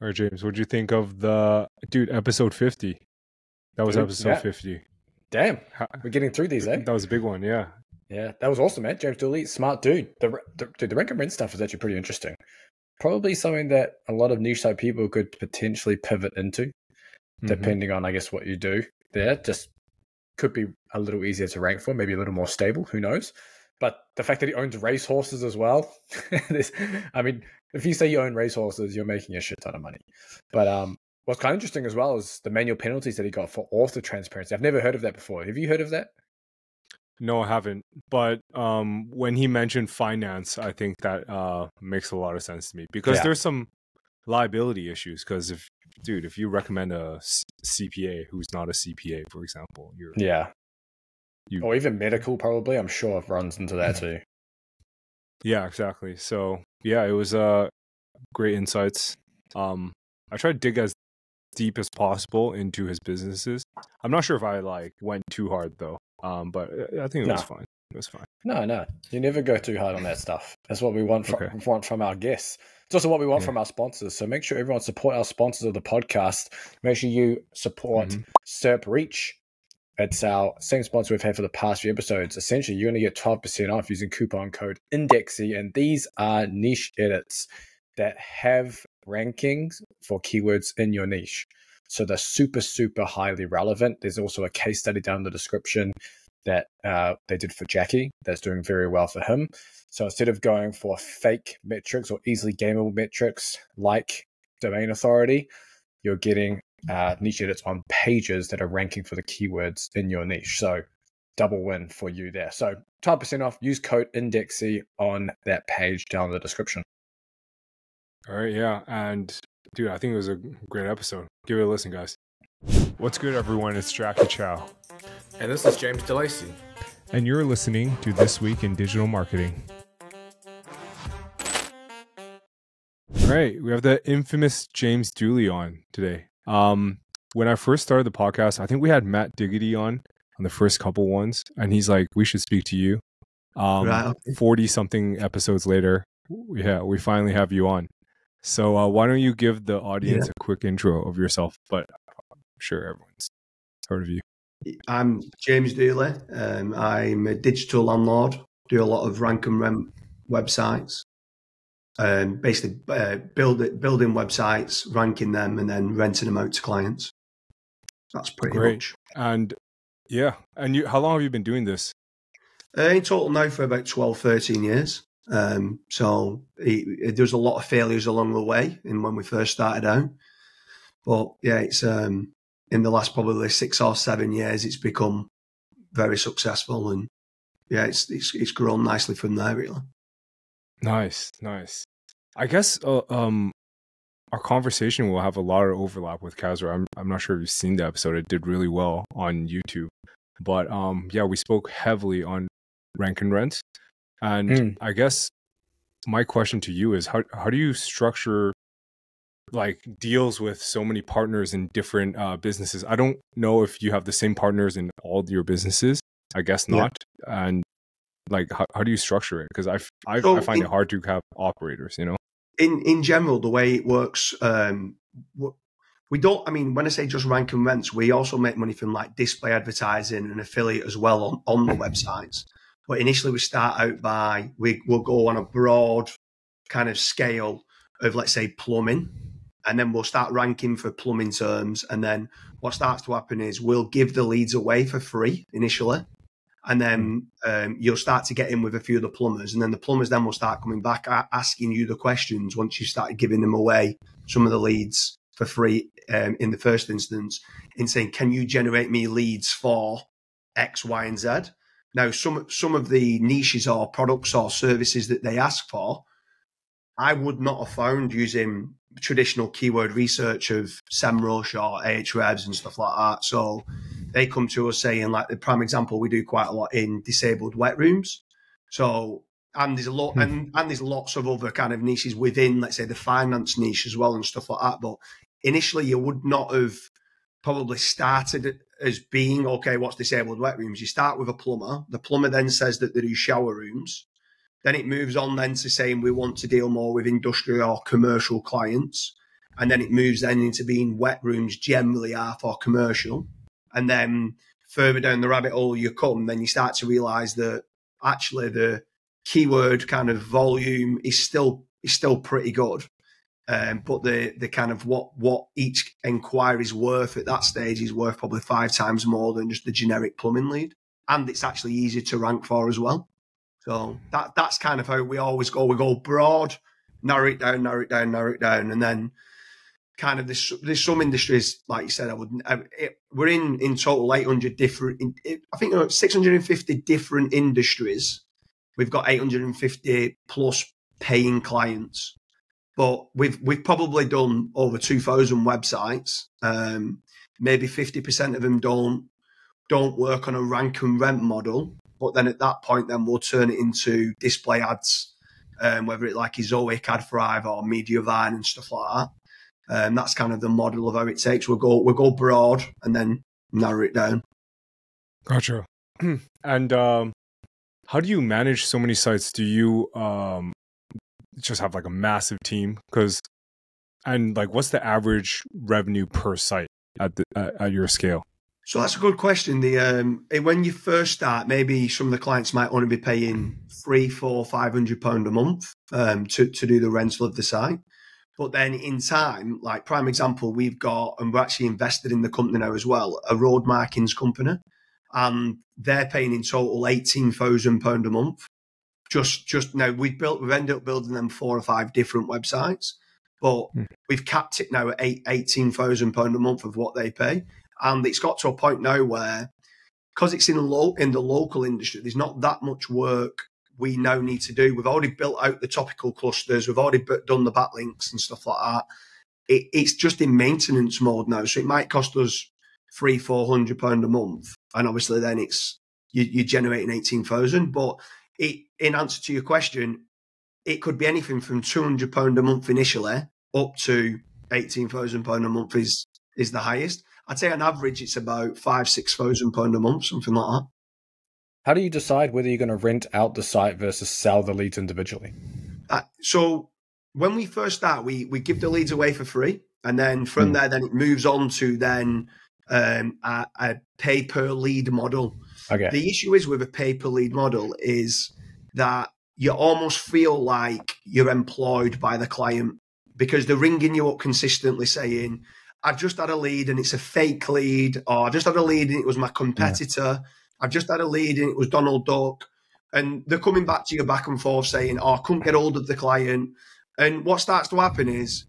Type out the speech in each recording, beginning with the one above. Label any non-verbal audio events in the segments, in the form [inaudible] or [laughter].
All right, James, what do you think of the dude episode fifty? That was Dude, episode yeah. fifty. Damn, we're getting through these, eh? That was a big one, yeah. Yeah, that was awesome, man. James Dooley, smart dude. The, the dude, the rank and rent stuff is actually pretty interesting. Probably something that a lot of niche type people could potentially pivot into, Mhm. depending on, I guess, what you do there. Just could be a little easier to rank for, maybe a little more stable. Who knows? But the fact that he owns racehorses as well, [laughs] this, I mean, if you say you own racehorses, you're making a shit ton of money. But um, what's kind of interesting as well is the manual penalties that he got for author transparency. I've never heard of that before. Have you heard of that? No, I haven't. But um, when he mentioned finance, I think that uh, makes a lot of sense to me because Yeah. there's some liability issues. Because if, dude, if you recommend a C- CPA who's not a CPA, for example, you're Yeah. You- or even medical, probably. I'm sure it runs into that [laughs] too. yeah, exactly. So yeah, it was uh great insights. Um, I tried to dig as deep as possible into his businesses. I'm not sure if I like went too hard though. Um, but I I think it was fine. It was fine. No, no, you never go too hard on that stuff. That's what we want from, Okay. want from our guests. It's also what we want Yeah. from our sponsors. So make sure everyone support our sponsors of the podcast. Make sure you support Mhm. SERP Reach. It's our same sponsor we've had for the past few episodes. Essentially, you're going to get 12% off using coupon code INDEXSY. And these are niche edits that have rankings for keywords in your niche. So they're super, super highly relevant. There's also a case study down in the description that uh, they did for Jacky that's doing very well for him. So instead of going for fake metrics or easily gameable metrics like domain authority, you're getting uh, niche edits on pages that are ranking for the keywords in your niche. So double win for you there. So 10% off, use code INDEXSY on that page down in the description. All right, yeah, and dude, I think it was a great episode. Give it a listen, guys. What's good, everyone? It's Jacky Chou, And this is James De Lacey. and you're listening to This Week in Digital Marketing. All right, we have the infamous James Dooley on today. Um, when I first started the podcast, I think we had Matt Diggity on on the first couple ones, and he's like, "We should speak to you." Um, Right. Forty something episodes later, yeah, we finally have you on. So uh, why don't you give the audience a quick intro of yourself? But I'm sure everyone's heard of you. I'm James Dooley. Um, I'm a digital landlord. Do a lot of rank and rent websites. Um, basically, uh, build it, building websites, ranking them, and then renting them out to clients. That's pretty Great. much. And yeah, and you, how long have you been doing this? Uh, in total now for about 12, 13 years. Um, so it, it, there's a lot of failures along the way in when we first started out. But yeah, it's um, in the last probably six or seven years, it's become very successful, and yeah, it's it's, it's grown nicely from there. Really, Nice, nice. I guess uh, um, our conversation will have a lot of overlap with Kasra. I'm I'm not sure if you've seen the episode. It did really well on YouTube, but um, yeah, we spoke heavily on rank and rent, and Mm. I guess my question to you is how how do you structure like deals with so many partners in different uh, businesses? I don't know if you have the same partners in all your businesses. I guess Yeah. not, and like how, how do you structure it because I, I, So I find in- it hard to have operators you know in in general, the way it works, um, we don't. I mean, when I say just rank and rents, we also make money from like display advertising and affiliate as well on on the websites. But initially, we start out by we will go on a broad kind of scale of let's say plumbing, and then we'll start ranking for plumbing terms. And then what starts to happen is we'll give the leads away for free initially. And then um, you'll start to get in with a few of the plumbers, and then the plumbers then will start coming back a- asking you the questions once you started giving them away some of the leads for free um, in the first instance, in saying, "Can you generate me leads for X, Y, and Z?" Now, some some of the niches or products or services that they ask for, I would not have found using traditional keyword research of SEMrush or Ahrefs and stuff like that. So they come to us saying, like the prime example, we do quite a lot in disabled wet rooms. So and there's a lot Hmm. and, and there's lots of other kind of niches within, let's say, the finance niche as well and stuff like that. But initially, you would not have probably started as being okay. What's disabled wet rooms? You start with a plumber. The plumber then says that they do shower rooms. Then it moves on then to saying we want to deal more with industrial or commercial clients. and then it moves then into being wet rooms generally are for commercial. And then further down the rabbit hole you come, then you start to realize that actually the keyword kind of volume is still is still pretty good. Um, but the the kind of what what each inquiry is worth at that stage is worth probably five times more than just the generic plumbing lead, and it's actually easier to rank for as well. So that that's kind of how we always go. We go broad, narrow it down, narrow it down, narrow it down, and then kind of there's, there's some industries like you said. I would it, we're in in total 800 different. It, I think 650 different industries. We've got 850 plus paying clients but we've we've probably done over two thousand websites. Um, maybe fifty percent of them don't don't work on a rank and rent model. But then at that point, then we'll turn it into display ads, um, whether it like is Zoic Ad Thrive or Mediavine and stuff like that. Um, that's kind of the model of how it takes. We'll go we'll go broad and then narrow it down. Gotcha. [clears throat] and um, how do you manage so many sites? Do you um, just have like a massive team because and like what's the average revenue per site at the at your scale so that's a good question the um when you first start maybe some of the clients might only be paying three four five hundred pound a month um to, to do the rental of the site but then in time like prime example we've got and we're actually invested in the company now as well a road markings company. And they're paying in total eighteen thousand pound a month. Just just now we've built we've ended up building them four or five different websites but mm. we've capped it now at eight, 18,000 pound a month of what they pay. And it's got to a point now where because it's in low in the local industry there's not that much work we now need to do we've already built out the topical clusters we've already done the backlinks and stuff like that it, it's just in maintenance mode now so it might cost us three four hundred pound a month and obviously then it's you, you're generating 18,000 but it, in answer to your question, it could be anything from two hundred pound a month initially up to eighteen thousand pound a month is is the highest. I'd say on average it's about five six thousand pound a month, something like that. How do you decide whether you're going to rent out the site versus sell the leads individually? Uh, so when we first start, we we give the leads away for free, and then from mm. there, then it moves on to then um, a, a pay per lead model. Okay. The issue is with a pay per lead model is that you almost feel like you're employed by the client because they're ringing you up consistently saying, I've just had a lead and it's a fake lead, or I just had a lead and it was my competitor. Yeah. I've just had a lead and it was Donald Duck. And they're coming back to you back and forth saying, Oh, I couldn't get hold of the client. And what starts to happen is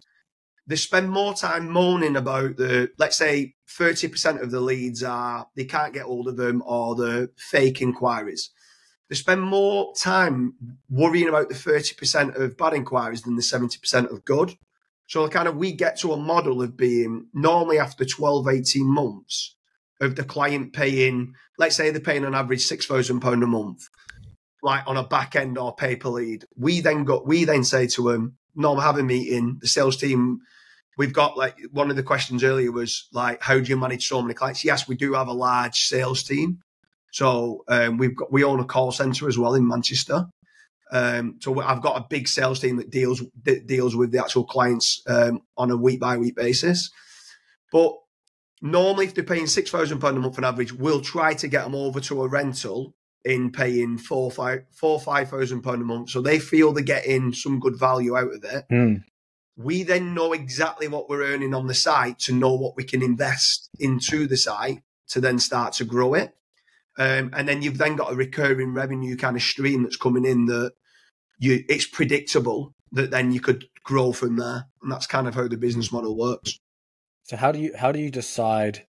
they spend more time moaning about the, let's say, 30% of the leads are they can't get hold of them or the fake inquiries. They spend more time worrying about the 30% of bad inquiries than the 70% of good. So kind of we get to a model of being normally after 12, 18 months of the client paying, let's say they're paying on average £6,000 a month, like on a back end or pay per lead. We then got, we then say to them, no, have a meeting. The sales team we've got like one of the questions earlier was like, how do you manage so many clients? Yes, we do have a large sales team. So um, we've got we own a call center as well in Manchester. Um, so I've got a big sales team that deals that deals with the actual clients um, on a week by week basis. But normally, if they're paying six thousand pound a month on average, we'll try to get them over to a rental in paying four five four five thousand pound a month, so they feel they're getting some good value out of it. Mm. We then know exactly what we're earning on the site to know what we can invest into the site to then start to grow it. Um, and then you've then got a recurring revenue kind of stream that's coming in that you it's predictable that then you could grow from there. And that's kind of how the business model works. So how do you how do you decide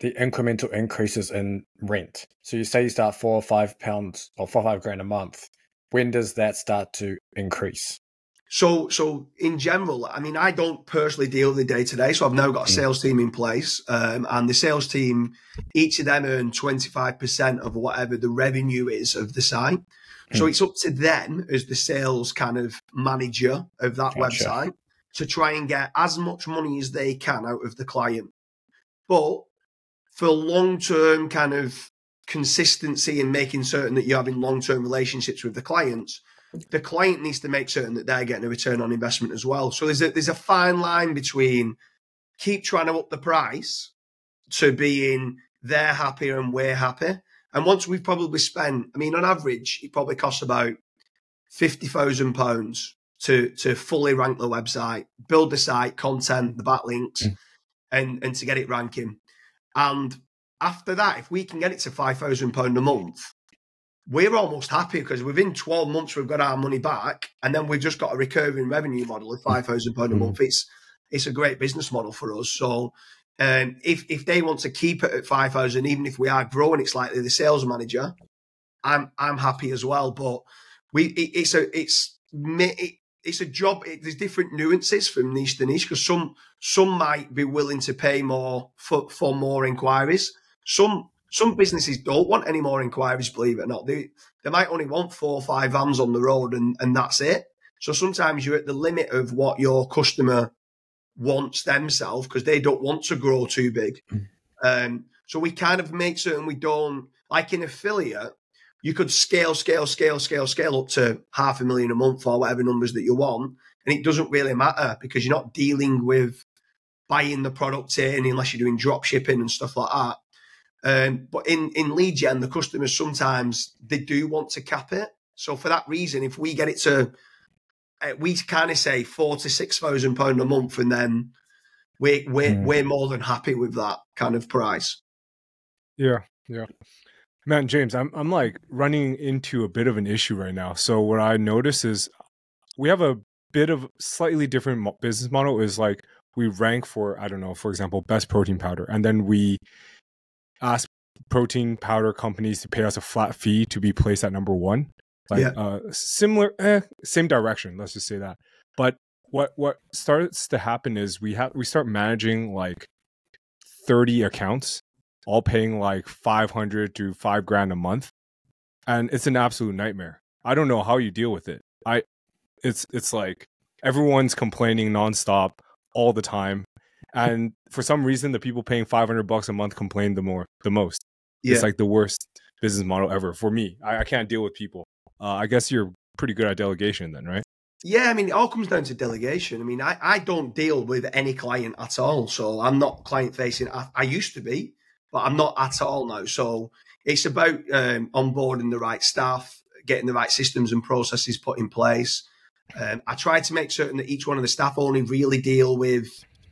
the incremental increases in rent? So you say you start four or five pounds or four or five grand a month. When does that start to increase? So, so in general, I mean, I don't personally deal with the day to day. So I've now got a hmm. sales team in place, um, and the sales team, each of them earn twenty five percent of whatever the revenue is of the site. So hmm. it's up to them as the sales kind of manager of that gotcha. website to try and get as much money as they can out of the client. But for long term kind of consistency and making certain that you're having long term relationships with the clients, the client needs to make certain that they're getting a return on investment as well. So there's a there's a fine line between keep trying to up the price to being they're happier and we're happy. And once we've probably spent, I mean, on average, it probably costs about fifty thousand pounds to to fully rank the website, build the site, content, the backlinks, mm. and and to get it ranking. And after that, if we can get it to five thousand pound a month, we're almost happy because within 12 months we've got our money back and then we've just got a recurring revenue model of five thousand pound a month. Mm. It's it's a great business model for us. So um, if if they want to keep it at five thousand, even if we are growing it slightly, the sales manager, I'm I'm happy as well. But we it, it's a it's it, it's a job. It, there's different nuances from niche to niche because some some might be willing to pay more for for more inquiries. Some some businesses don't want any more inquiries, believe it or not. They they might only want four or five vans on the road and, and that's it. So sometimes you're at the limit of what your customer wants themselves because they don't want to grow too big. Mm. Um, so we kind of make certain we don't like in affiliate, you could scale, scale, scale, scale, scale up to half a million a month or whatever numbers that you want. And it doesn't really matter because you're not dealing with buying the product in unless you're doing drop shipping and stuff like that. Um, but in, in lead gen, the customers sometimes they do want to cap it. So for that reason, if we get it to, uh, we kind of say four to six thousand pound a month, and then we're we're mm. we're more than happy with that kind of price. Yeah, yeah. Man, James, I'm I'm like running into a bit of an issue right now. So what I notice is we have a bit of slightly different business model. Is like we rank for I don't know, for example, best protein powder, and then we ask protein powder companies to pay us a flat fee to be placed at number one. Like yeah. uh, similar, eh, same direction. Let's just say that. But what what starts to happen is we have we start managing like thirty accounts, all paying like five hundred to five grand a month, and it's an absolute nightmare. I don't know how you deal with it. I, it's it's like everyone's complaining nonstop all the time and for some reason the people paying 500 bucks a month complain the more the most yeah. it's like the worst business model ever for me i, I can't deal with people uh, i guess you're pretty good at delegation then right yeah, I mean, it all comes down to delegation. I mean, I, I don't deal with any client at all. So I'm not client facing. I, I used to be, but I'm not at all now. So it's about um, onboarding the right staff, getting the right systems and processes put in place. Um, I try to make certain that each one of the staff only really deal with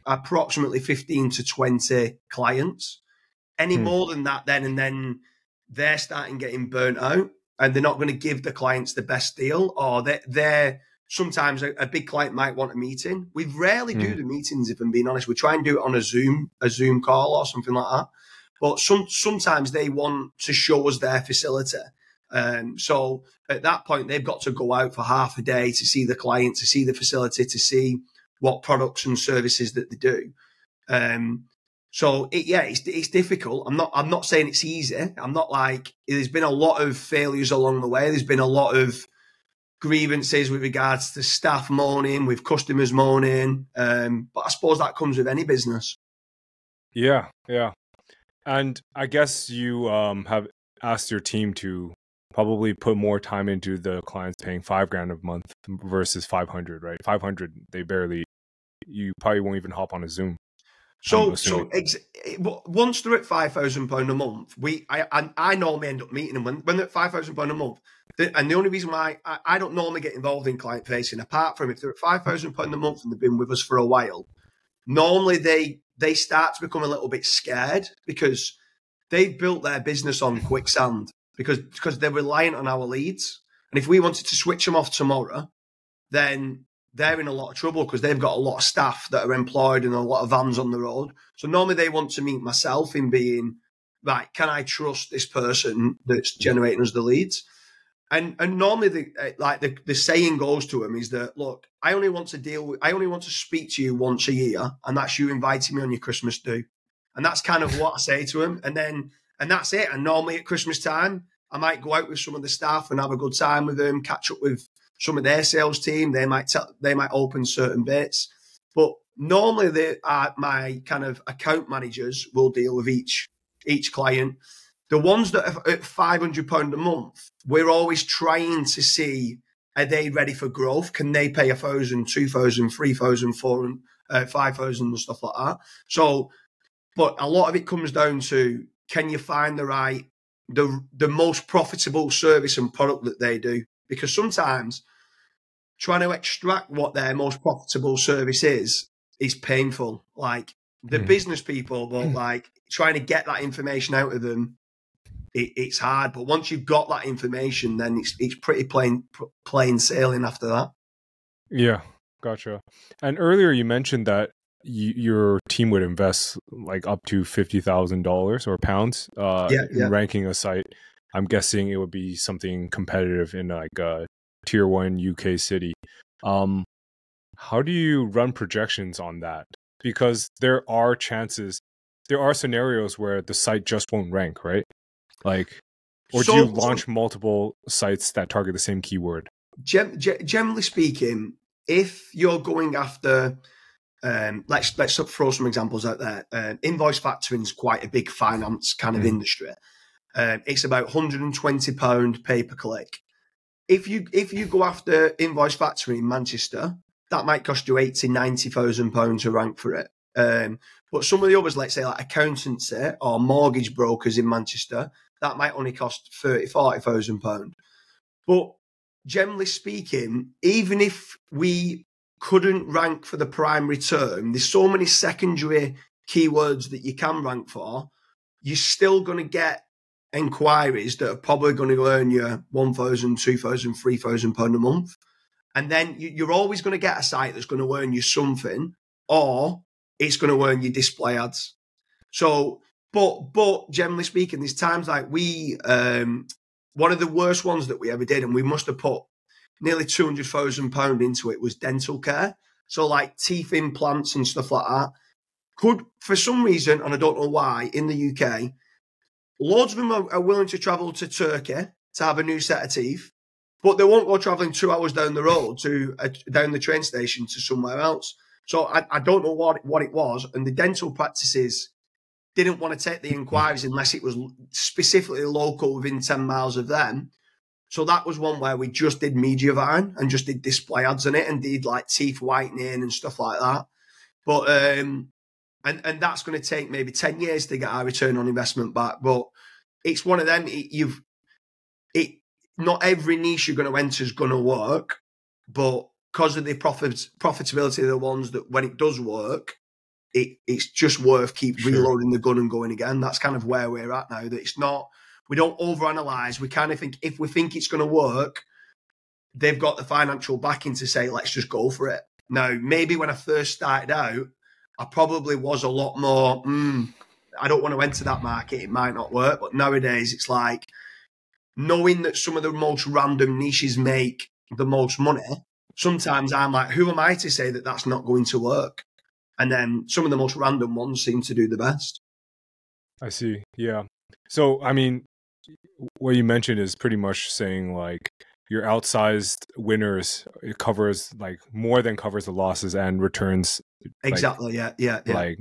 approximately 15 to 20 clients. Any hmm. more than that, then and then they're starting getting burnt out and they're not going to give the clients the best deal or they're, they're sometimes a, a, big client might want a meeting. We rarely do hmm. the meetings, if I'm being honest. We try and do it on a Zoom, a Zoom call or something like that. But some sometimes they want to show us their facility. Um, so at that point, they've got to go out for half a day to see the client, to see the facility, to see what products and services that they do. Um, so it, yeah, it's, it's difficult. I'm not I'm not saying it's easy. I'm not like there's been a lot of failures along the way. There's been a lot of grievances with regards to staff moaning, with customers moaning. Um, but I suppose that comes with any business. Yeah, yeah. And I guess you um, have asked your team to probably put more time into the clients paying five grand a month versus 500 right 500 they barely you probably won't even hop on a Zoom. So, so ex- once they're at five thousand pound a month, we I, I, I normally end up meeting them when when they're at five thousand pound a month. The, and the only reason why I, I don't normally get involved in client facing, apart from if they're at five thousand pound a month and they've been with us for a while, normally they they start to become a little bit scared because they've built their business on quicksand because because they're reliant on our leads. And if we wanted to switch them off tomorrow, then they're in a lot of trouble because they've got a lot of staff that are employed and a lot of vans on the road. So normally they want to meet myself in being right. Can I trust this person that's generating us the leads? And and normally the uh, like the, the saying goes to him is that look, I only want to deal with, I only want to speak to you once a year, and that's you inviting me on your Christmas do, and that's kind of [laughs] what I say to him, And then and that's it. And normally at Christmas time, I might go out with some of the staff and have a good time with them, catch up with some of their sales team. They might tell, they might open certain bits, but normally they are my kind of account managers will deal with each each client. The ones that are at five hundred pound a month, we're always trying to see are they ready for growth? Can they pay a thousand, two thousand, three thousand, four and uh, five thousand and stuff like that? So, but a lot of it comes down to can you find the right, the the most profitable service and product that they do? Because sometimes trying to extract what their most profitable service is is painful. Like the mm. business people, but mm. like trying to get that information out of them it, it's hard. But once you've got that information, then it's it's pretty plain plain sailing after that. Yeah, gotcha. And earlier you mentioned that you, your team would invest like up to fifty thousand dollars or pounds uh, yeah, yeah. in ranking a site. I'm guessing it would be something competitive in like a tier one UK city. Um, how do you run projections on that? Because there are chances, there are scenarios where the site just won't rank, right? Like, or so, do you launch multiple sites that target the same keyword? Gem, generally speaking, if you're going after, um, let's let's throw some examples out there. Um, invoice factoring is quite a big finance kind of mm. industry. Um, it's about 120 pound pay per click. If you if you go after invoice factoring in Manchester, that might cost you 80, 90,000 pounds to rank for it. Um, but some of the others, let's say like accountancy or mortgage brokers in Manchester, that might only cost 30, 40,000 pounds. But generally speaking, even if we couldn't rank for the primary term, there's so many secondary keywords that you can rank for, you're still going to get inquiries that are probably going to earn you 1,000, 2,000, 3,000 pound a month. And then you're always going to get a site that's going to earn you something, or it's going to earn you display ads. So but but generally speaking, there's times like we um, one of the worst ones that we ever did, and we must have put nearly two hundred thousand pound into it was dental care. So like teeth implants and stuff like that. Could for some reason, and I don't know why, in the UK, loads of them are, are willing to travel to Turkey to have a new set of teeth, but they won't go traveling two hours down the road to uh, down the train station to somewhere else. So I, I don't know what what it was, and the dental practices didn't want to take the inquiries unless it was specifically local within 10 miles of them. So that was one where we just did Mediavine and just did display ads on it and did like teeth whitening and stuff like that. But, um, and, and that's going to take maybe 10 years to get our return on investment back. But it's one of them, it, you've, it, not every niche you're going to enter is going to work, but because of the profit, profitability of the ones that when it does work, it, it's just worth keep sure. reloading the gun and going again. That's kind of where we're at now. That it's not, we don't overanalyze. We kind of think if we think it's going to work, they've got the financial backing to say, let's just go for it. Now, maybe when I first started out, I probably was a lot more, mm, I don't want to enter that market. It might not work. But nowadays, it's like knowing that some of the most random niches make the most money. Sometimes I'm like, who am I to say that that's not going to work? And then some of the most random ones seem to do the best. I see. Yeah. So, I mean, what you mentioned is pretty much saying like your outsized winners it covers like more than covers the losses and returns exactly like, yeah, yeah yeah like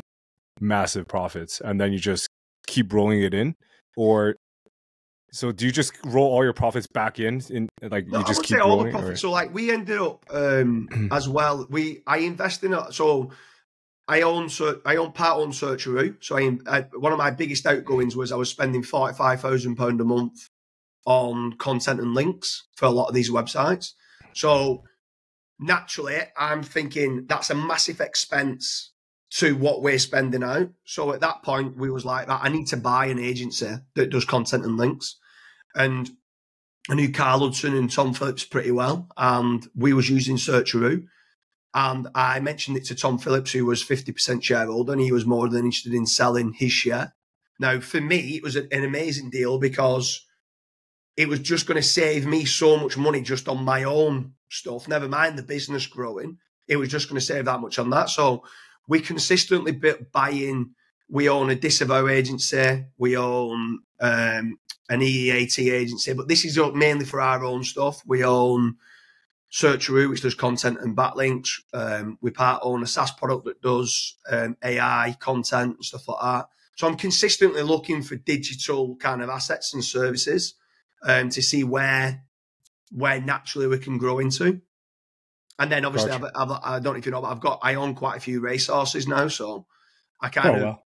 massive profits and then you just keep rolling it in or so do you just roll all your profits back in in like you just keep rolling all the profits. so like we ended up um [clears throat] as well we i invest in it so I own I own part own Searcharoo. So I, I, one of my biggest outgoings was I was spending forty five thousand pound a month on content and links for a lot of these websites. So naturally, I'm thinking that's a massive expense to what we're spending out. So at that point, we was like, I need to buy an agency that does content and links, and I knew Carl Hudson and Tom Phillips pretty well, and we was using Searcharoo. And I mentioned it to Tom Phillips, who was 50% shareholder, and he was more than interested in selling his share. Now, for me, it was an amazing deal because it was just going to save me so much money just on my own stuff, never mind the business growing. It was just going to save that much on that. So we consistently buy in. We own a disavow agency, we own um, an EEAT agency, but this is mainly for our own stuff. We own Searcharoo, which does content and backlinks. Um, we part own a SaaS product that does um, AI content and stuff like that. So I'm consistently looking for digital kind of assets and services um, to see where where naturally we can grow into. And then obviously, Gotcha. I've, I've, I don't know if you know, but I've got I own quite a few racehorses now, so I kind Oh of well.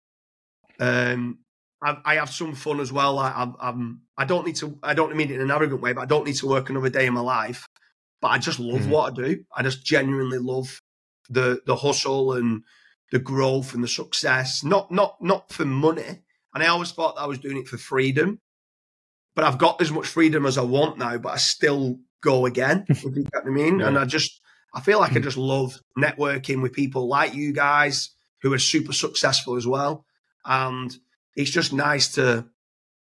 um, I, I have some fun as well. I, I'm, I'm, I don't need to. I don't mean it in an arrogant way, but I don't need to work another day in my life. But I just love Mhm. what I do. I just genuinely love the the hustle and the growth and the success. Not not not for money. And I always thought that I was doing it for freedom. But I've got as much freedom as I want now. But I still go again. [laughs] if you get what I mean. And I just I feel like I just love networking with people like you guys who are super successful as well. And it's just nice to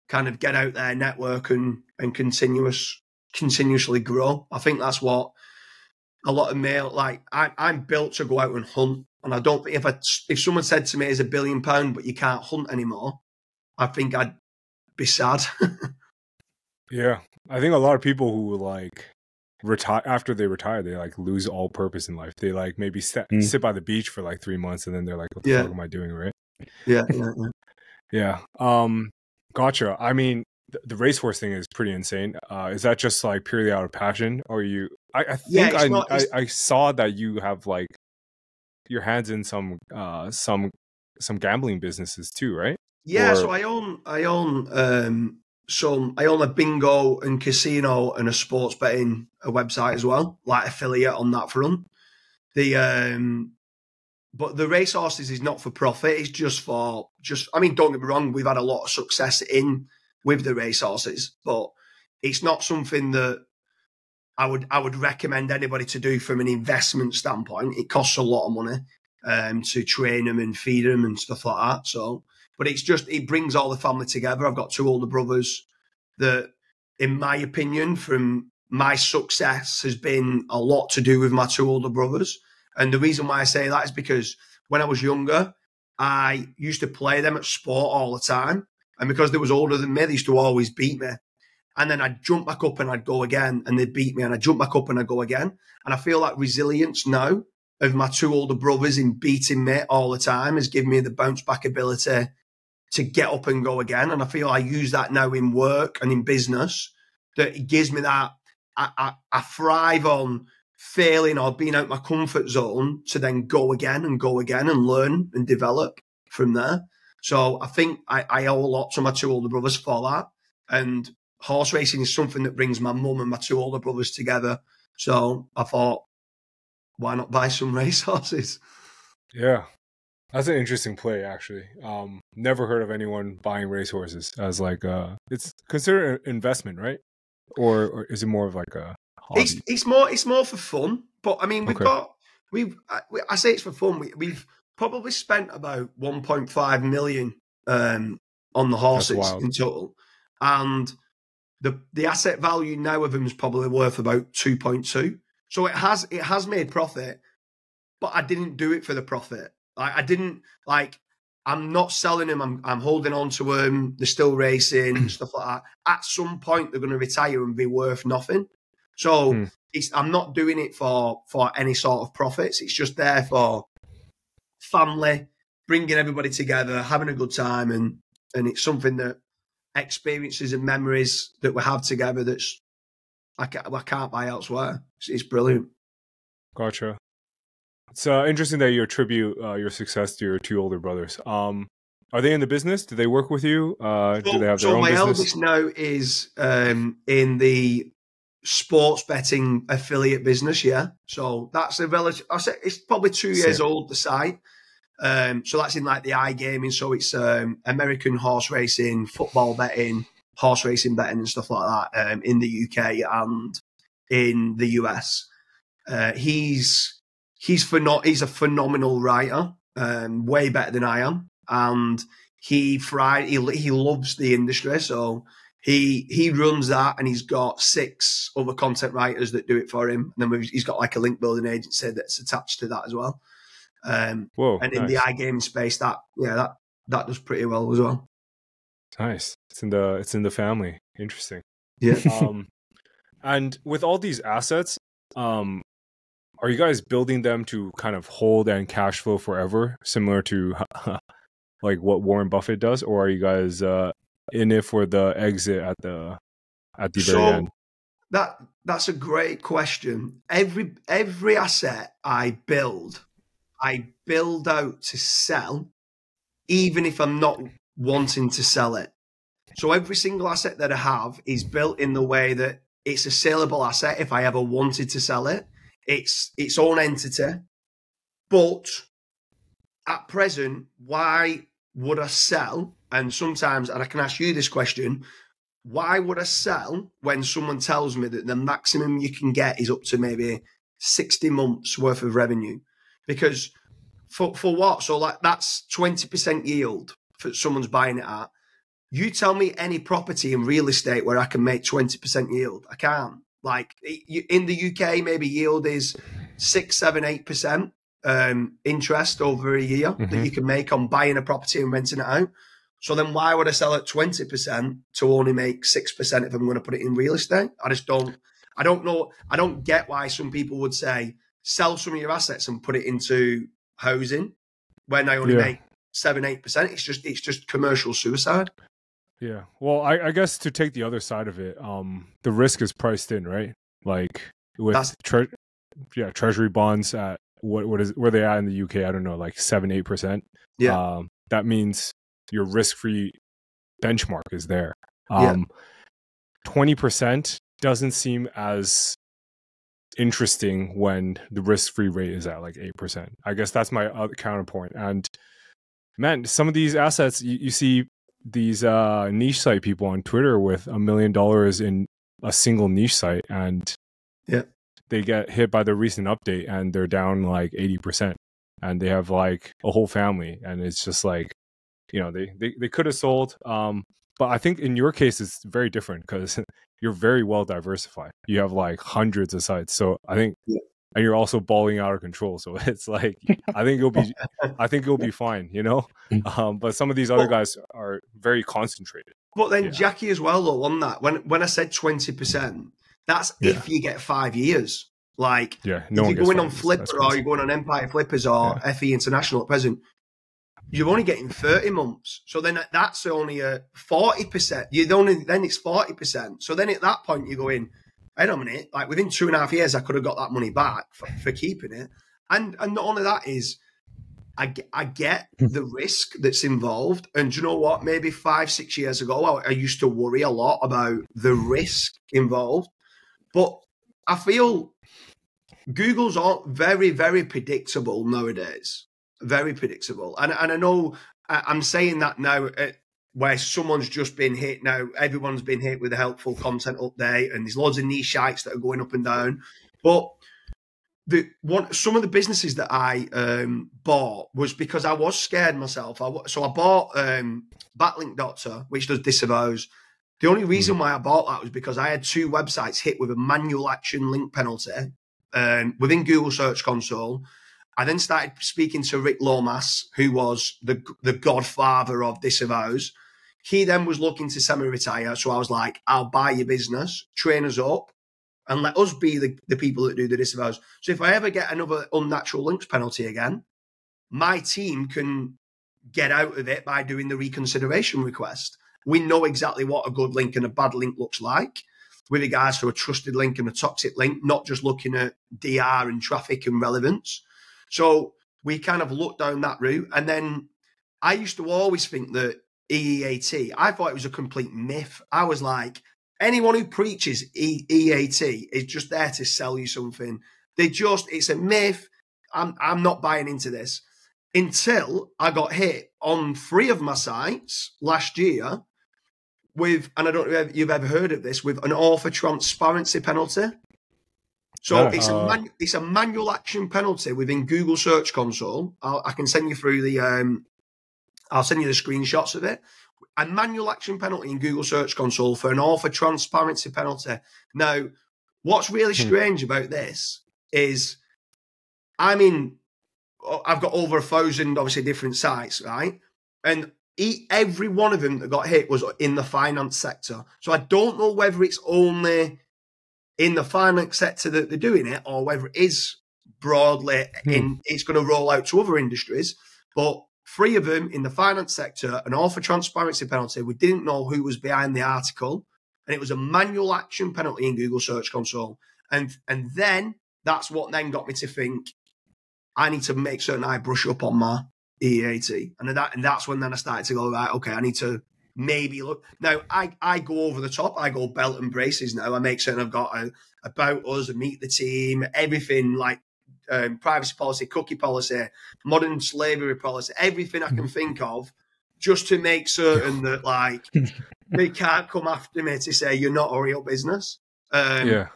kind of get out there, network, and and continuous continuously grow. I think that's what a lot of male like. I, I'm built to go out and hunt, and I don't think if I if someone said to me, "Is a billion pound, but you can't hunt anymore," I think I'd be sad. [laughs] Yeah, I think a lot of people who like retire after they retire, they like lose all purpose in life. They like maybe sit, Mm. sit by the beach for like three months, and then they're like, "What the Yeah. fuck am I doing?" Right? yeah, yeah, yeah. [laughs] Yeah. Um. Gotcha. I mean, the, racehorse thing is pretty insane. Uh, is that just like purely out of passion, or you? I, I think it's I, not- I I saw that you have like your hands in some uh some some gambling businesses too, right? Yeah, Or- so I own I own um some I own a bingo and casino and a sports betting a website as well, like affiliate on that front. The um but the racehorses is not for profit, it's just for just I mean, don't get me wrong, we've had a lot of success in with the racehorses, but it's not something that I would I would recommend anybody to do from an investment standpoint. It costs a lot of money um, to train them and feed them and stuff like that. So, but it's just it brings all the family together. I've got two older brothers that, in my opinion, from my success has been a lot to do with my two older brothers. And the reason why I say that is because when I was younger, I used to play them at sport all the time. And because they was older than me, they used to always beat me. And then I'd jump back up and I'd go again, and they'd beat me, and I'd jump back up and I'd go again. And I feel like resilience now of my two older brothers in beating me all the time has given me the bounce back ability to get up and go again. And I feel I use that now in work and in business, that it gives me that I, I, I thrive on failing or being out my comfort zone to then go again and go again and learn and develop from there. So I think I, I owe a lot to my two older brothers for that. And horse racing is something that brings my mum and my two older brothers together. So I thought, why not buy some [laughs] race horses? Yeah. That's an interesting play, actually. Um, never heard of anyone buying racehorses as like uh, it's considered an investment, right? Or, or is it more of like a hobby? It's it's more it's more for fun. But I mean, we've Okay. got we've I, I say it's for fun. We, we've probably spent about 1.5 million um, on the horses in total, and the the asset value now of them is probably worth about 2.2. So it has it has made profit, but I didn't do it for the profit. Like I didn't like. I'm not selling them. I'm I'm holding on to them. They're still racing and [clears throat] stuff like that. At some point, they're going to retire and be worth nothing. So it's I'm not doing it for for any sort of profits. It's just there for family, bringing everybody together, having a good time, and and it's something that experiences and memories that we have together. That's I can't, I can't buy elsewhere. It's, it's brilliant. Gotcha. It's uh, interesting that you attribute uh, your success to your two older brothers. Um, are they in the business? Do they work with you? Uh, do they have their so own my business? eldest now is um, in the sports betting affiliate business. Yeah, so that's a relative. I say it's probably two years Sick. old. The site. Um, so that's in like the iGaming. So it's um, American horse racing, football betting, horse racing betting, and stuff like that um, in the UK and in the US. Uh, he's he's pheno- he's a phenomenal writer, um, way better than I am, and he fry he, he loves the industry. So he he runs that, and he's got six other content writers that do it for him. And then he's got like a link building agency that's attached to that as well. Um, Whoa, and in nice. the iGaming space, that yeah, that that does pretty well as well. nice. It's in the it's in the family. Interesting. Yeah. [laughs] um, and with all these assets, um, are you guys building them to kind of hold and cash flow forever, similar to [laughs] like what Warren Buffett does, or are you guys uh, in it for the exit at the at the very So end? That that's a great question. Every every asset I build, I build out to sell, even if I'm not wanting to sell it. So every single asset that I have is built in the way that it's a saleable asset if I ever wanted to sell it. It's its own entity. But at present, why would I sell? And sometimes, and I can ask you this question, why would I sell when someone tells me that the maximum you can get is up to maybe 60 months worth of revenue? Because for, for what? So like that's 20% yield for someone's buying it at. You tell me any property in real estate where I can make 20% yield. I can't. Like in the UK, maybe yield is six, seven, eight percent um, interest over a year mm-hmm. that you can make on buying a property and renting it out. So then why would I sell at 20% to only make 6% if I'm going to put it in real estate? I just don't, I don't know. I don't get why some people would say sell some of your assets and put it into housing when I only yeah. make seven, 8%. It's just, it's just commercial suicide. Yeah. Well, I, I guess to take the other side of it, um, the risk is priced in, right? Like with tre- yeah, treasury bonds at what what is where they at in the UK? I don't know, like seven eight percent. Yeah, um, that means your risk free benchmark is there. Um, twenty percent doesn't seem as interesting when the risk free rate is at like eight percent. I guess that's my other counterpoint. And man, some of these assets you, you see these uh, niche site people on Twitter with a million dollars in a single niche site and yeah they get hit by the recent update and they're down like 80% and they have like a whole family and it's just like you know they they, they could have sold um but i think in your case it's very different because [laughs] you're very well diversified. You have like hundreds of sites. So i think yeah. and you're also balling out of control. So [laughs] it's like i think it'll be i think it'll be [laughs] fine you know? Mm. um but some of these other guys are very concentrated. But then yeah. jacky as well though on that. When when i said 20% that's yeah. if you get five years. Like, yeah, no if you're going on Flippa or you're going on Empire Flippers or yeah. FE International at present, you're only getting 30 months. So then that's only a 40%. You only then it's 40%. So then at that point you go in, wait a minute, like within two and a half years, I could have got that money back for, for keeping it. And and not only that is I, I get hmm. the risk that's involved. And you know what? Maybe five, six years ago, I, I used to worry a lot about the risk involved. But I feel Google's all very, very predictable nowadays. Very predictable. And, and I know I'm saying that now uh, where someone's just been hit now, everyone's been hit with a helpful content update, and there's loads of niche sites that are going up and down. But the one some of the businesses that I um, bought was because I was scared myself. I, so I bought um, Backlink Doctor, which does disavows. The only reason hmm. why I bought that was because I had two websites hit with a manual action link penalty um, within Google Search Console. I then started speaking to Rick Lomas, who was the the godfather of disavows. He then was looking to semi-retire, so I was like, "I'll buy your business, train us up, and let us be the, the people that do the disavows." So if I ever get another unnatural links penalty again, my team can get out of it by doing the reconsideration request. We know exactly what a good link and a bad link looks like with regards to a trusted link and a toxic link, not just looking at DR and traffic and relevance. So we kind of looked down that route. And then I used to always think that EEAT, I thought it was a complete myth. I was like, anyone who preaches EEAT is just there to sell you something. They just, it's a myth. I'm, I'm not buying into this until I got hit on three of my sites last year with, and I don't know if you've ever heard of this, with an author transparency penalty. So it's a man, it's a manual action penalty within Google Search Console. I'll, i can send you through the um, I'll send you the screenshots of it. A manual action penalty in Google Search Console for an author transparency penalty. Now, what's really hmm. strange about this is I mean. I've got over a thousand, obviously, different sites, right? And every one of them that got hit was in the finance sector. So I don't know whether it's only in the finance sector that they're doing it or whether it is broadly hmm. in it's going to roll out to other industries. But three of them in the finance sector, and all for transparency penalty. We didn't know who was behind the article. and it was a manual action penalty in Google Search Console. And and then that's what then got me to think I need to make certain I brush up on my EAT. And that and that's when then I started to go, right, okay, I need to maybe look now I, I go over the top, I go belt and braces now. I make certain I've got a about us and meet the team, everything like um, privacy policy, cookie policy, modern slavery policy, everything I can think of, just to make certain [laughs] that like they can't come after me to say you're not a real business. Um, yeah.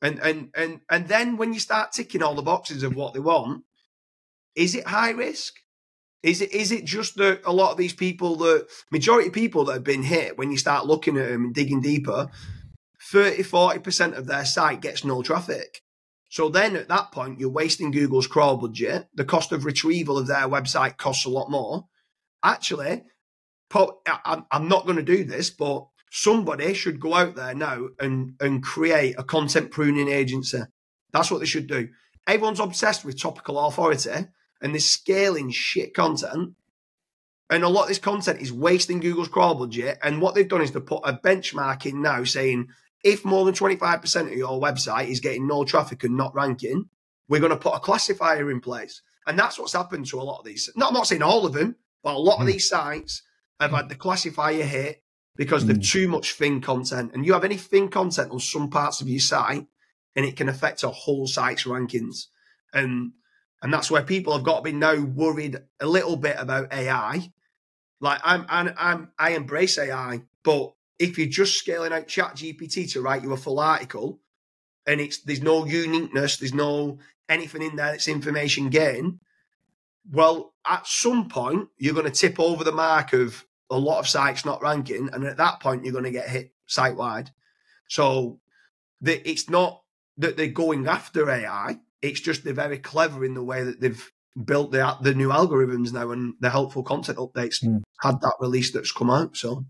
And and and and then when you start ticking all the boxes of what they want, is it high risk? Is it is it just that a lot of these people, the majority of people that have been hit, when you start looking at them and digging deeper, 30, 40% of their site gets no traffic. So then at that point, you're wasting Google's crawl budget. The cost of retrieval of their website costs a lot more. Actually, I'm not going to do this, but somebody should go out there now and, and create a content pruning agency. That's what they should do. Everyone's obsessed with topical authority and they're scaling shit content. And a lot of this content is wasting Google's crawl budget. And what they've done is to put a benchmark in now saying if more than 25% of your website is getting no traffic and not ranking, we're going to put a classifier in place. And that's what's happened to a lot of these. Not, I'm not saying all of them, but a lot of hmm. these sites have had the classifier hit because they've hmm. too much thin content. And you have any thin content on some parts of your site, and it can affect a whole site's rankings. And and that's where people have got to be now worried a little bit about AI. Like I'm, I'm, I'm I embrace AI, but if you're just scaling out Chat GPT to write you a full article, and it's there's no uniqueness, there's no anything in there that's information gain. Well, at some point, you're going to tip over the mark of a lot of sites not ranking, and at that point, you're going to get hit site wide. So, the, it's not that they're going after AI; it's just they're very clever in the way that they've built the the new algorithms now and the helpful content updates mm. had that release that's come out. So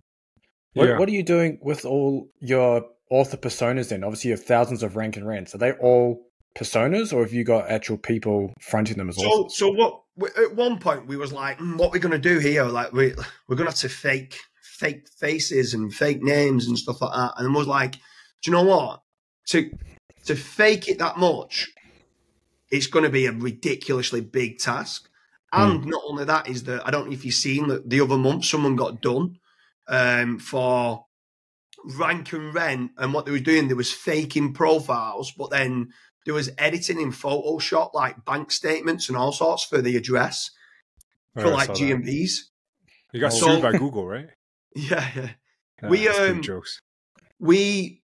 what, yeah. what are you doing with all your author personas then? Obviously, you have thousands of rank and rants. Are they all personas, or have you got actual people fronting them as well? so. So, what? At one point, we was like, mm, "What we're going to do here? Like, we we're going to have to fake fake faces and fake names and stuff like that." And I was like, "Do you know what? To to fake it that much, it's going to be a ridiculously big task." And mm. not only that is that I don't know if you've seen that the other month someone got done um, for rank and rent, and what they were doing, they was faking profiles, but then there was editing in Photoshop, like bank statements and all sorts for the address oh, for like GMBs. You got so, sued by Google, right? [laughs] Yeah, yeah. Ah, we um, jokes. We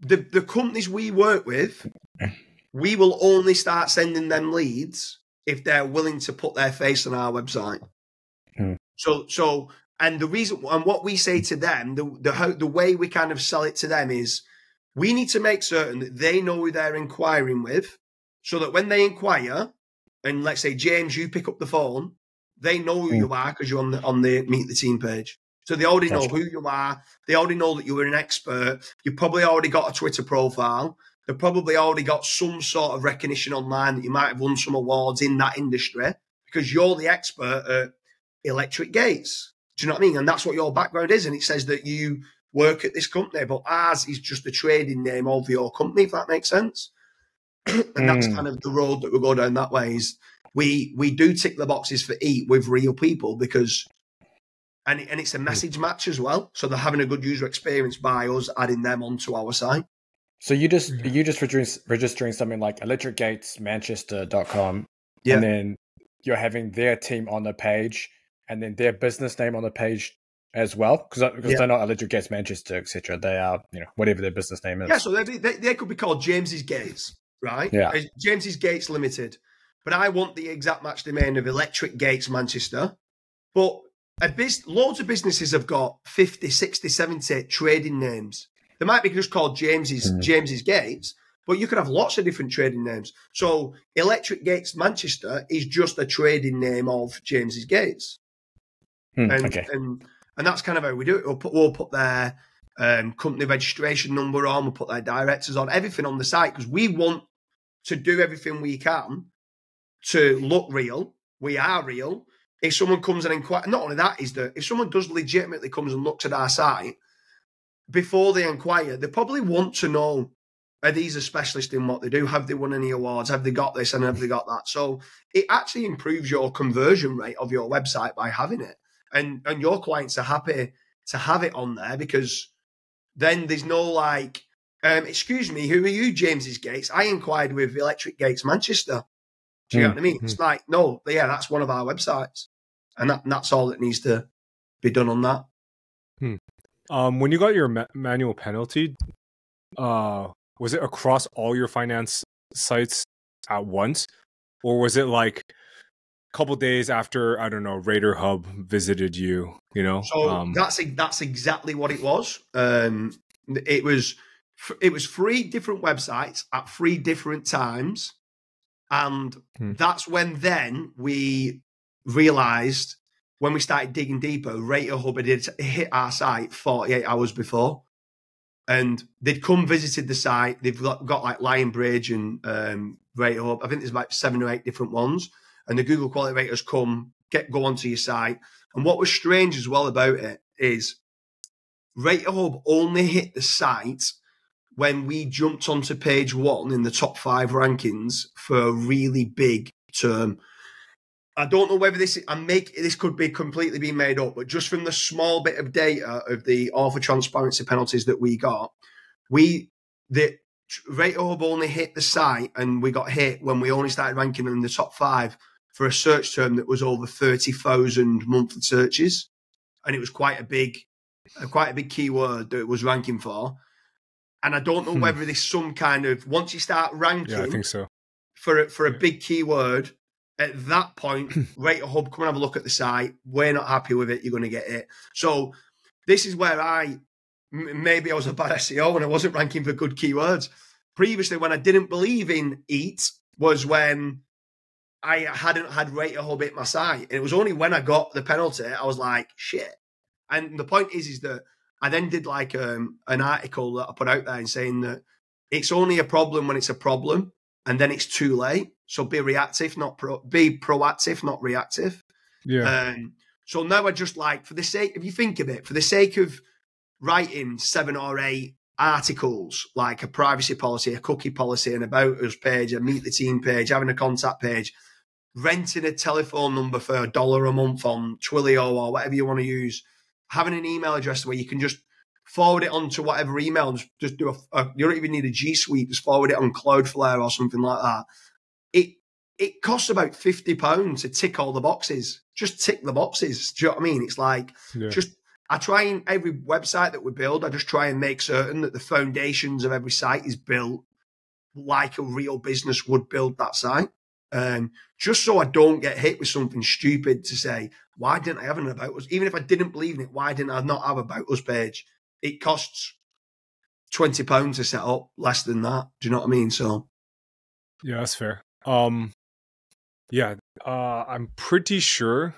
the the companies we work with, [laughs] we will only start sending them leads if they're willing to put their face on our website. Hmm. So so and the reason and what we say to them, the the how, the way we kind of sell it to them is we need to make certain that they know who they're inquiring with, so that when they inquire, and let's say James, you pick up the phone, they know who mm. you are because you're on the on the meet the team page. So they already know who you are. They already know that you're an expert. You probably already got a Twitter profile. They've probably already got some sort of recognition online that you might have won some awards in that industry because you're the expert at electric gates. Do you know what I mean? And that's what your background is. And it says that you work at this company, but ours is just a trading name of your company, if that makes sense. [clears throat] and mm. that's kind of the road that we go down that way is we we do tick the boxes for EAT with real people because and and it's a message match as well. So they're having a good user experience by us adding them onto our site. So you just mm-hmm. you just registering, registering something like electricgatesmanchester.com yeah. and then you're having their team on the page and then their business name on the page as well because because uh, yeah. they're not Electric Gates Manchester etc. They are you know whatever their business name is. Yeah, so they, they, they could be called James's Gates, right? Yeah, James's Gates Limited. But I want the exact match domain of Electric Gates Manchester. But a biz- loads of businesses have got 50, 60, 70 trading names. They might be just called James's mm. James's Gates, but you could have lots of different trading names. So Electric Gates Manchester is just a trading name of James's Gates. Hmm, and, okay. and and that's kind of how we do it. We'll put, we'll put their um, company registration number on, we'll put their directors on, everything on the site because we want to do everything we can to look real. We are real. If someone comes and inquires, not only that is that if someone does legitimately comes and looks at our site, before they inquire, they probably want to know are these a specialist in what they do? Have they won any awards? Have they got this and have they got that? So it actually improves your conversion rate of your website by having it. And and your clients are happy to have it on there because then there's no like, um, excuse me, who are you, James's Gates? I inquired with Electric Gates Manchester. Do you mm. get what I mean? It's like, no, yeah, that's one of our websites. And, that, and that's all that needs to be done on that. Um, when you got your ma- manual penalty, uh, was it across all your finance sites at once, or was it like a couple days after I don't know Rater Hub visited you? You know, so um, that's that's exactly what it was. Um, it was it was three different websites at three different times, and hmm. that's when then we realised when we started digging deeper, Rater Hub had hit our site 48 hours before and they'd come visited the site. They've got, got like Lionbridge and um, Hub. I think there's like seven or eight different ones. And the Google quality raters come, get go onto your site. And what was strange as well about it is Rater Hub only hit the site when we jumped onto page one in the top five rankings for a really big term. I don't know whether this I make this could be completely being made up, but just from the small bit of data of the author transparency penalties that we got, we the Rater Hub only hit the site and we got hit when we only started ranking in the top five for a search term that was over thirty thousand monthly searches, and it was quite a big, quite a big keyword that it was ranking for. And I don't know hmm. whether there's some kind of once you start ranking, yeah, I think so for a, for a big keyword at that point, [clears throat] Rater Hub, come and have a look at the site. We're not happy with it. You're going to get it. So this is where I maybe I was a bad [laughs] SEO and I wasn't ranking for good keywords. Previously, when I didn't believe in EAT, was when I hadn't had Rater Hub hit my site. And it was only when I got the penalty, I was like, shit. And the point is, is that I then did like um, an article that I put out there and saying that it's only a problem when it's a problem and then it's too late. So be reactive, not pro. Be proactive, not reactive. Yeah. Um, so now I just like for the sake, if you think of it, for the sake of writing seven or eight articles like a privacy policy, a cookie policy, an about us page, a meet the team page, having a contact page, renting a telephone number for a dollar a month on Twilio or whatever you want to use, having an email address where you can just forward it on to whatever email, just, just do a, a, you don't even need a G Suite, just forward it on Cloudflare or something like that it it costs about fifty pounds to tick all the boxes. Just tick the boxes. Do you know what I mean? It's like yeah. just I try and every website that we build, I just try and make certain that the foundations of every site is built like a real business would build that site. Um, just so I don't get hit with something stupid to say, why didn't I have an about us? Even if I didn't believe in it, why didn't I not have an about us page? It costs twenty pounds to set up, less than that. Do you know what I mean? So yeah, that's fair. Um, yeah, uh, I'm pretty sure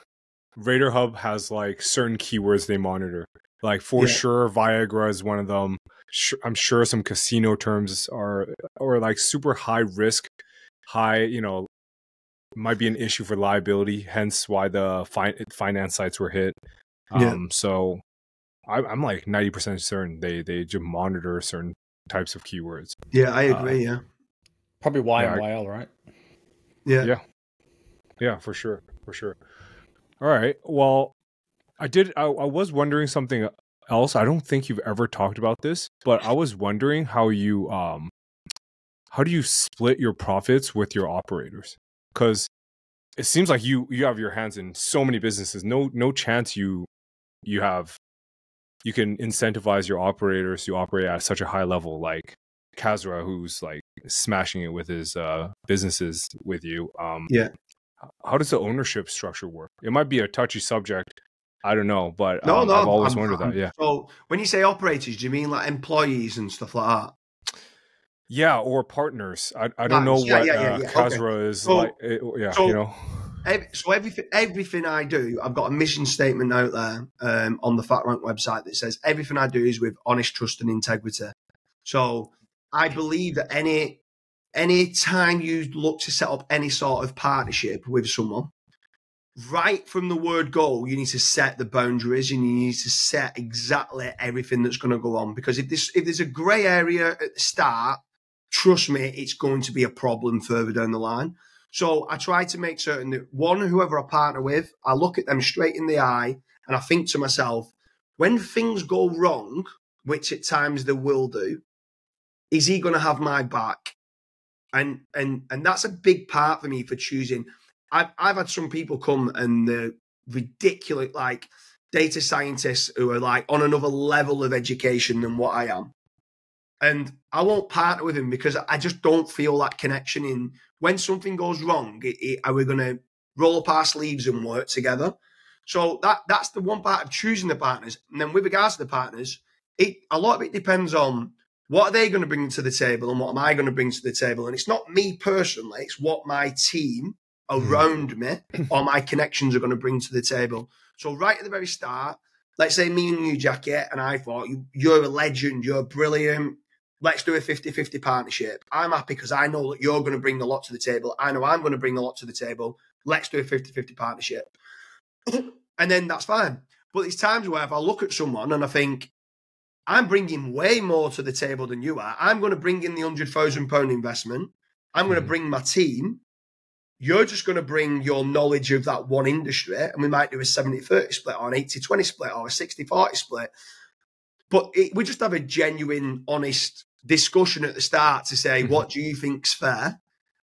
Rater Hub has like certain keywords they monitor. Like for yeah. sure, Viagra is one of them. I'm sure some casino terms are or like super high risk, high you know, might be an issue for liability. Hence why the fi- finance sites were hit. Um, yeah. So I, am like 90 percent certain they they just monitor certain types of keywords. Yeah, I agree. Uh, yeah, probably YMYL, yeah, right? Yeah. Yeah. Yeah, for sure. For sure. All right. Well, I did I, I was wondering something else. I don't think you've ever talked about this, but I was wondering how you um how do you split your profits with your operators? Cuz it seems like you you have your hands in so many businesses. No no chance you you have you can incentivize your operators to operate at such a high level like Kasra, who's like smashing it with his uh, businesses with you. Um, yeah. How does the ownership structure work? It might be a touchy subject. I don't know, but no, um, no, I've always I'm, wondered I'm, that. Yeah. So when you say operators, do you mean like employees and stuff like that? Yeah, or partners. I, I don't know yeah, what yeah, yeah, uh, Kasra okay. is so, like. It, yeah, so, you know. Every, so everything everything I do, I've got a mission statement out there um, on the FatRank website that says everything I do is with honest trust and integrity. So I believe that any any time you look to set up any sort of partnership with someone, right from the word go, you need to set the boundaries and you need to set exactly everything that's going to go on. Because if this if there's a grey area at the start, trust me, it's going to be a problem further down the line. So I try to make certain that one, whoever I partner with, I look at them straight in the eye and I think to myself, when things go wrong, which at times they will do, is he going to have my back? And and and that's a big part for me for choosing. I've I've had some people come and the ridiculous like data scientists who are like on another level of education than what I am. And I won't partner with him because I just don't feel that connection in when something goes wrong, it, it, are we going to roll up our sleeves and work together? So that that's the one part of choosing the partners. And then with regards to the partners, it a lot of it depends on what are they going to bring to the table and what am I going to bring to the table. And it's not me personally; it's what my team hmm. around me or my connections are going to bring to the table. So right at the very start, let's say me and you, Jacky, and I thought you're a legend, you're brilliant. Let's do a 50-50 partnership. I'm happy because I know that you're going to bring a lot to the table. I know I'm going to bring a lot to the table. Let's do a 50-50 partnership. [clears throat] and then that's fine. But there's times where if I look at someone and I think, I'm bringing way more to the table than you are. I'm going to bring in the hundred thousand pound investment. I'm going to hmm. bring my team. You're just going to bring your knowledge of that one industry, and we might do a 70 30 split or an 80 20 split or a 60 40 split. But it, we just have a genuine, honest discussion at the start to say, mm-hmm. what do you think's fair?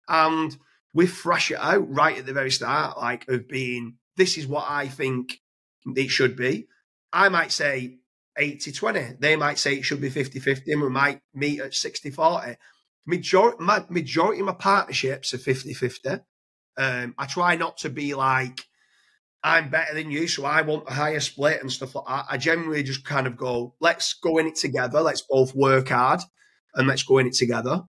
And we thrash it out right at the very start, like of being, this is what I think it should be. I might say, 80 20. They might say it should be 50 50, and we might meet at 60 40. Majority, my, majority of my partnerships are 50 50. Um, I try not to be like, I'm better than you, so I want a higher split and stuff like that. I generally just kind of go, let's go in it together. Let's both work hard and let's go in it together.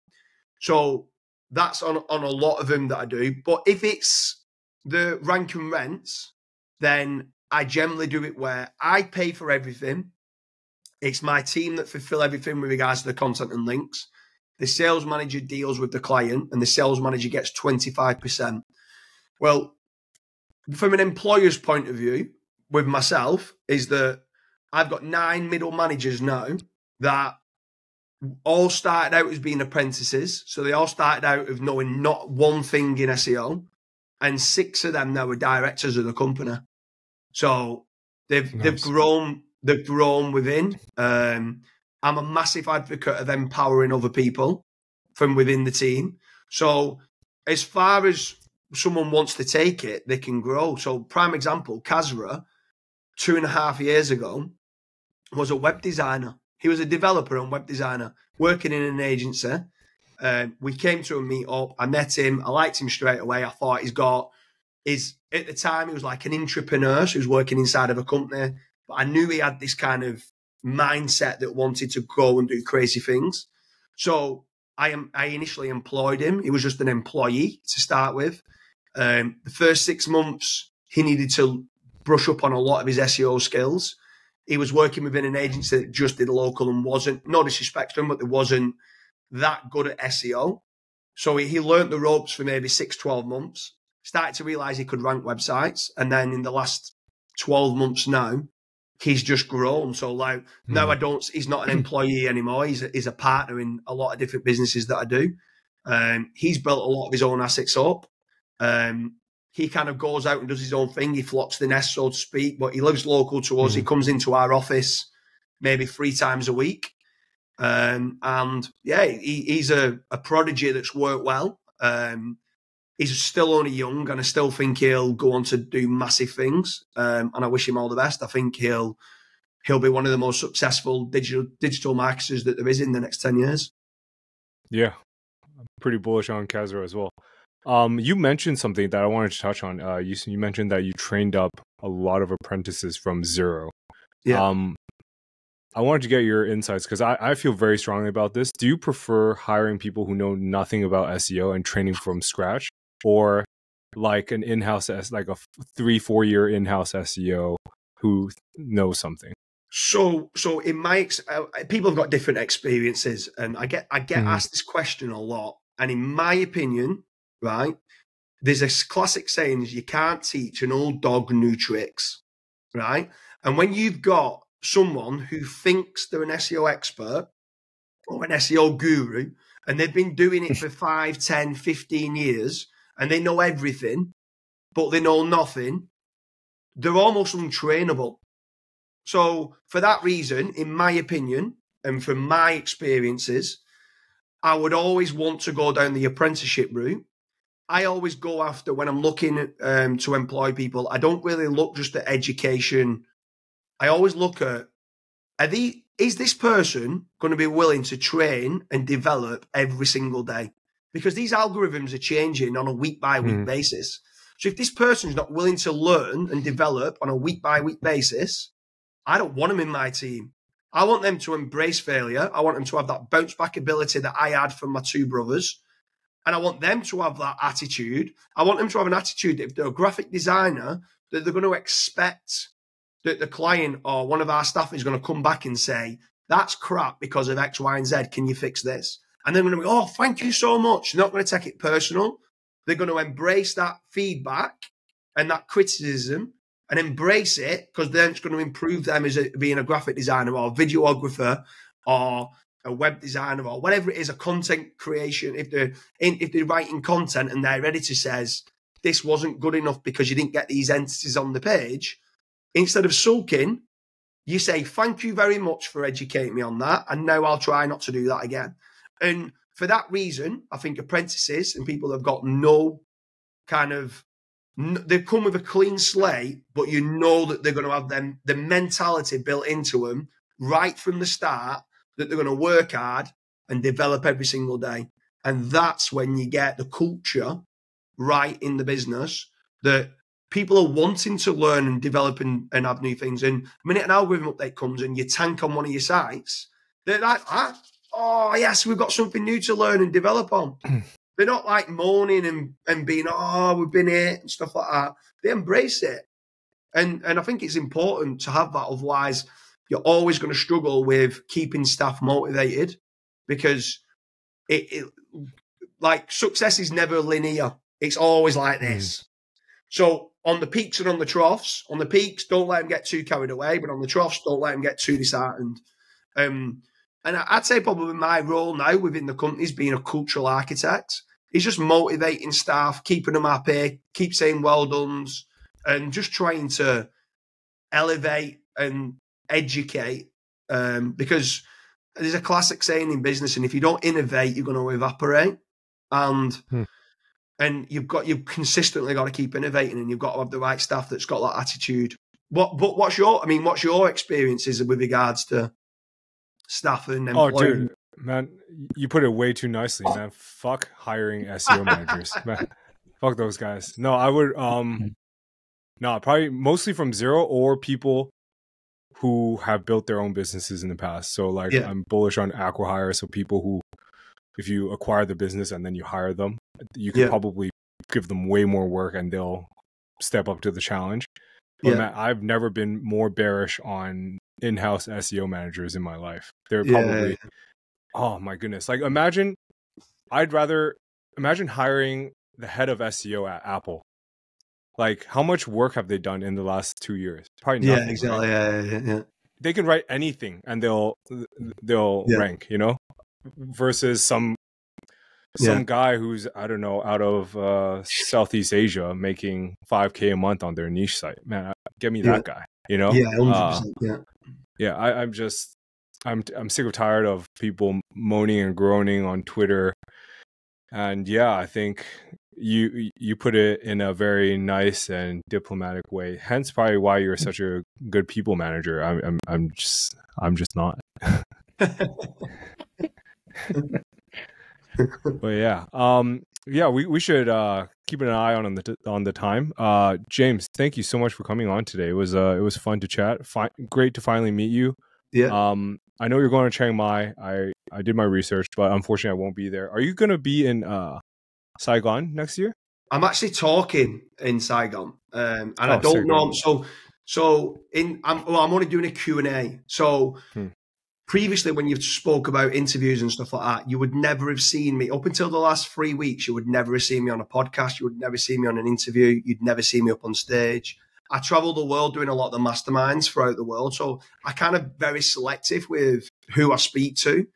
So that's on, on a lot of them that I do. But if it's the rank and rents, then I generally do it where I pay for everything it's my team that fulfill everything with regards to the content and links. The sales manager deals with the client and the sales manager gets 25%. Well, from an employer's point of view, with myself, is that I've got nine middle managers now that all started out as being apprentices. So they all started out of knowing not one thing in SEO. And six of them now are directors of the company. So they've nice. they've grown they've grown within. Um, I'm a massive advocate of empowering other people from within the team. So as far as someone wants to take it, they can grow. So prime example, Kasra, two and a half years ago, was a web designer. He was a developer and web designer working in an agency. Uh, we came to a meet up. I met him. I liked him straight away. I thought he's got is at the time he was like an entrepreneur, he was working inside of a company. But I knew he had this kind of mindset that wanted to go and do crazy things. So I am I initially employed him. He was just an employee to start with. Um, the first six months, he needed to brush up on a lot of his SEO skills. He was working within an agency that just did local and wasn't, no disrespect to him, but it wasn't that good at SEO. So he, he learned the ropes for maybe six, 12 months, started to realize he could rank websites. And then in the last 12 months now, he's just grown. So like mm. now I don't, he's not an [clears throat] employee anymore. He's a, he's a partner in a lot of different businesses that I do. Um, he's built a lot of his own assets up. Um, he kind of goes out and does his own thing. He flocks the nest, so to speak, but he lives local to us. Mm. He hmm. comes into our office maybe three times a week. Um, and yeah, he, he's a, a prodigy that's worked well. Um, he's still only young, and I still think he'll go on to do massive things. Um, and I wish him all the best. I think he'll he'll be one of the most successful digital digital marketers that there is in the next ten years. Yeah, I'm pretty bullish on Kasra as well. Um, you mentioned something that I wanted to touch on. Uh, you you mentioned that you trained up a lot of apprentices from zero. Yeah. Um, I wanted to get your insights because I, I feel very strongly about this. Do you prefer hiring people who know nothing about SEO and training from scratch, or like an in-house like a three four year in-house SEO who knows something. So, so in my ex- uh, people have got different experiences, and I get I get mm. asked this question a lot. And in my opinion, right, there's this classic saying is you can't teach an old dog new tricks, right? And when you've got someone who thinks they're an SEO expert or an SEO guru, and they've been doing it [laughs] for 5, 10, 15 years, and they know everything, but they know nothing, they're almost untrainable. So, for that reason, in my opinion, and from my experiences, I would always want to go down the apprenticeship route. I always go after when I'm looking um, to employ people. I don't really look just at education. I always look at are the is this person going to be willing to train and develop every single day? Because these algorithms are changing on a week by week mm. basis. So if this person's not willing to learn and develop on a week by week basis, I don't want them in my team. I want them to embrace failure. I want them to have that bounce back ability that I had from my two brothers. And I want them to have that attitude. I want them to have an attitude that if they're a graphic designer, that they're going to expect that the client or one of our staff is going to come back and say, that's crap because of X, Y, and Z. Can you fix this? And they're going to be, oh, thank you so much. They're not going to take it personal. They're going to embrace that feedback and that criticism and embrace it because then it's going to improve them as a, being a graphic designer or videographer or a web designer or whatever it is, a content creation. If they're in, if they're writing content and their editor says this wasn't good enough because you didn't get these entities on the page, instead of sulking, you say thank you very much for educating me on that, and now I'll try not to do that again. And for that reason, I think apprentices and people have got no kind of they come with a clean slate, but you know that they're going to have them the mentality built into them right from the start that they're going to work hard and develop every single day. And that's when you get the culture right in the business that people are wanting to learn and develop and, and have new things. And the minute an algorithm update comes and you tank on one of your sites, like, ah, oh, yes, we've got something new to learn and develop on. [clears throat] They're not like moaning and, and being, oh, we've been here and stuff like that. They embrace it. And, and I think it's important to have that. Otherwise, you're always going to struggle with keeping staff motivated because it, it like success is never linear. It's always like hmm. this. Mm. So on the peaks and on the troughs, on the peaks, don't let them get too carried away, but on the troughs, don't let them get too disheartened. Um, and I'd say probably my role now within the company is being a cultural architect. It's just motivating staff, keeping them happy, keep saying well done, and just trying to elevate and educate. Um, because there's a classic saying in business, and if you don't innovate, you're going to evaporate. And hmm. and you've got you've consistently got to keep innovating, and you've got to have the right staff that's got that attitude. What but what's your I mean, what's your experiences with regards to staff and employment. Oh, dude, man, you put it way too nicely, man. Fuck hiring SEO [laughs] managers, man. Fuck those guys. No, I would. Um, no, probably mostly from zero or people who have built their own businesses in the past. So, like, yeah. I'm bullish on acquihire. So, people who, if you acquire the business and then you hire them, you can yeah. probably give them way more work and they'll step up to the challenge. But yeah. Matt, I've never been more bearish on in-house SEO managers in my life. They're probably yeah. oh my goodness. Like imagine I'd rather imagine hiring the head of SEO at Apple. Like how much work have they done in the last 2 years? Probably nothing. Yeah, exactly. Right? Yeah, yeah, yeah. They can write anything and they'll they'll rank, you know? Versus some some guy who's I don't know out of uh, Southeast Asia making 5k a month on their niche site. Man, get me that guy. You know? Yeah, uh, yeah yeah, I, I'm just I'm I'm sick of tired of people moaning and groaning on Twitter. And yeah, I think you you put it in a very nice and diplomatic way. Hence, probably why you're such a good people manager. I'm I'm, I'm just I'm just not. [laughs] [laughs] but yeah, um, yeah, we, we should uh, keep an eye on, on the on the time. Uh, James, thank you so much for coming on today. It was uh, it was fun to chat. Fi- great to finally meet you. Yeah. Um, I know you're going to Chiang Mai. I I did my research, but unfortunately, I won't be there. Are you going to be in uh, Saigon next year? I'm actually talking in Saigon, um, and oh, I don't know. So so in I'm well, I'm only doing a Q and A. So. Hmm previously when you spoke about interviews and stuff like that, you would never have seen me up until the last three weeks. You would never have seen me on a podcast. You would never see me on an interview. You'd never see me up on stage. I travel the world doing a lot of the masterminds throughout the world, so I kind of very selective with who I speak to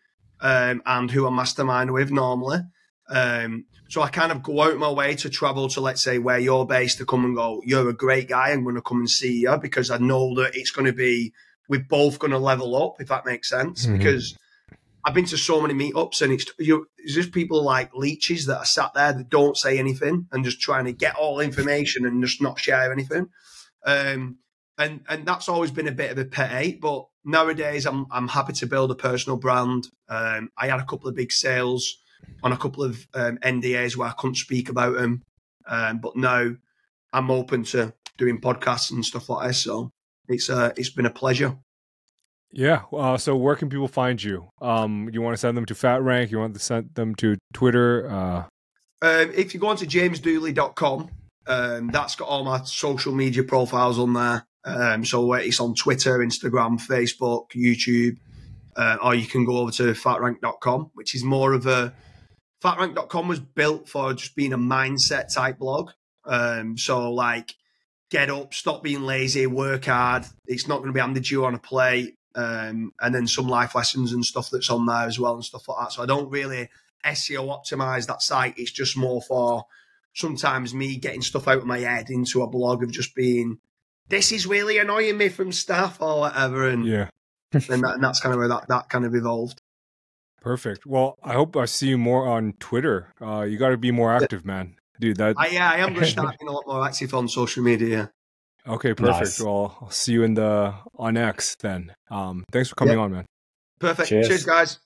um, and who I mastermind with normally. Um, so I kind of go out my way to travel to, let's say, where you're based to come and go, you're a great guy. I'm going to come and see you because I know that it's going to be we're both going to level up, if that makes sense. Mm-hmm. Because I've been to so many meetups and it's, you it's just people like leeches that are sat there that don't say anything and just trying to get all information and just not share anything. Um, and and that's always been a bit of a pet hate. But nowadays, I'm I'm happy to build a personal brand. Um, I had a couple of big sales on a couple of um, NDAs where I couldn't speak about them, um, but now I'm open to doing podcasts and stuff like this. So it's uh, it's been a pleasure. Yeah. Uh, so where can people find you? Um, you want to send them to Fat Rank? You want to send them to Twitter? Uh... Um, if you go on to jamesdooley.com, um, that's got all my social media profiles on there. Um, so it's on Twitter, Instagram, Facebook, YouTube, uh, or you can go over to fatrank.com, which is more of a fatrank.com was built for just being a mindset type blog. Um, so like get up, stop being lazy, work hard. It's not going to be handed you on a plate. Um, and then some life lessons and stuff that's on there as well and stuff like that. So I don't really SEO optimize that site. It's just more for sometimes me getting stuff out of my head into a blog of just being, this is really annoying me from staff or whatever. And yeah, [laughs] and, that, and that's kind of where that, that kind of evolved. Perfect. Well, I hope I see you more on Twitter. Uh, you got to be more active, man dude. That I, yeah, I [laughs] am going to start being a lot more active on social media. Okay, perfect. Nice. Well, I'll see you in the on X then. Um, thanks for coming yep. on, man. Perfect. Cheers, Cheers guys.